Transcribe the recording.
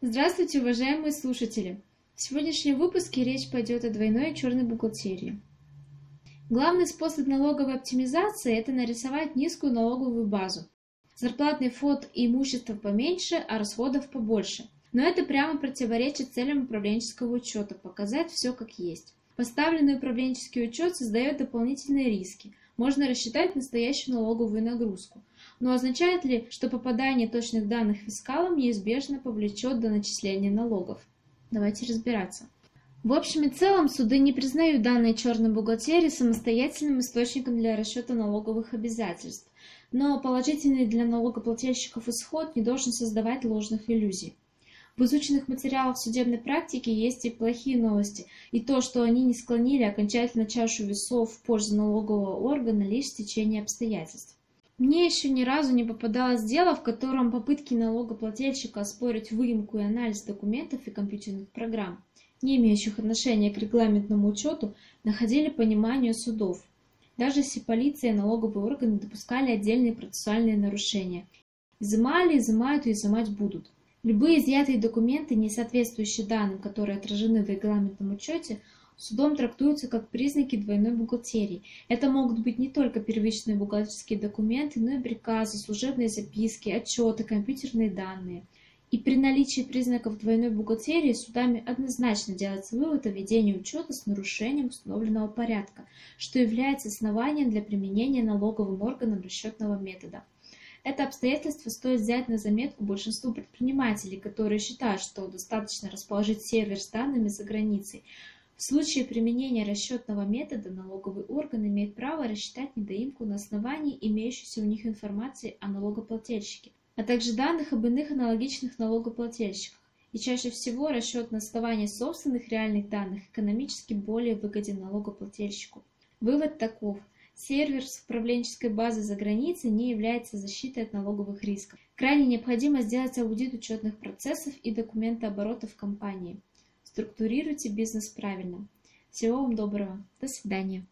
Здравствуйте, уважаемые слушатели! В сегодняшнем выпуске речь пойдет о двойной черной бухгалтерии. Главный способ налоговой оптимизации – это нарисовать низкую налоговую базу. Зарплатный фонд и имущество поменьше, а расходов побольше. Но это прямо противоречит целям управленческого учета – показать все как есть. Поставленный управленческий учет создает дополнительные риски. Можно рассчитать настоящую налоговую нагрузку. Но означает ли, что попадание точных данных фискалам неизбежно повлечет до начисления налогов? Давайте разбираться. В общем и целом, суды не признают данные черной бухгалтерии самостоятельным источником для расчета налоговых обязательств, но положительный для налогоплательщиков исход не должен создавать ложных иллюзий. В изученных материалах судебной практики есть и плохие новости, и то, что они не склонили окончательно чашу весов в пользу налогового органа лишь в течение обстоятельств. Мне еще ни разу не попадалось дело, в котором попытки налогоплательщика оспорить выемку и анализ документов и компьютерных программ, не имеющих отношения к регламентному учету, находили понимание судов. Даже если полиция и налоговые органы допускали отдельные процессуальные нарушения. Изымали, изымают и изымать будут. Любые изъятые документы, не соответствующие данным, которые отражены в регламентном учете, судом трактуются как признаки двойной бухгалтерии. Это могут быть не только первичные бухгалтерские документы, но и приказы, служебные записки, отчеты, компьютерные данные. И при наличии признаков двойной бухгалтерии судами однозначно делается вывод о ведении учета с нарушением установленного порядка, что является основанием для применения налоговым органом расчетного метода. Это обстоятельство стоит взять на заметку большинству предпринимателей, которые считают, что достаточно расположить сервер с данными за границей, в случае применения расчетного метода налоговый орган имеет право рассчитать недоимку на основании имеющейся у них информации о налогоплательщике, а также данных об иных аналогичных налогоплательщиках. И чаще всего расчет на основании собственных реальных данных экономически более выгоден налогоплательщику. Вывод таков. Сервер с управленческой базой за границей не является защитой от налоговых рисков. Крайне необходимо сделать аудит учетных процессов и документооборота в компании. Структурируйте бизнес правильно. Всего вам доброго. До свидания.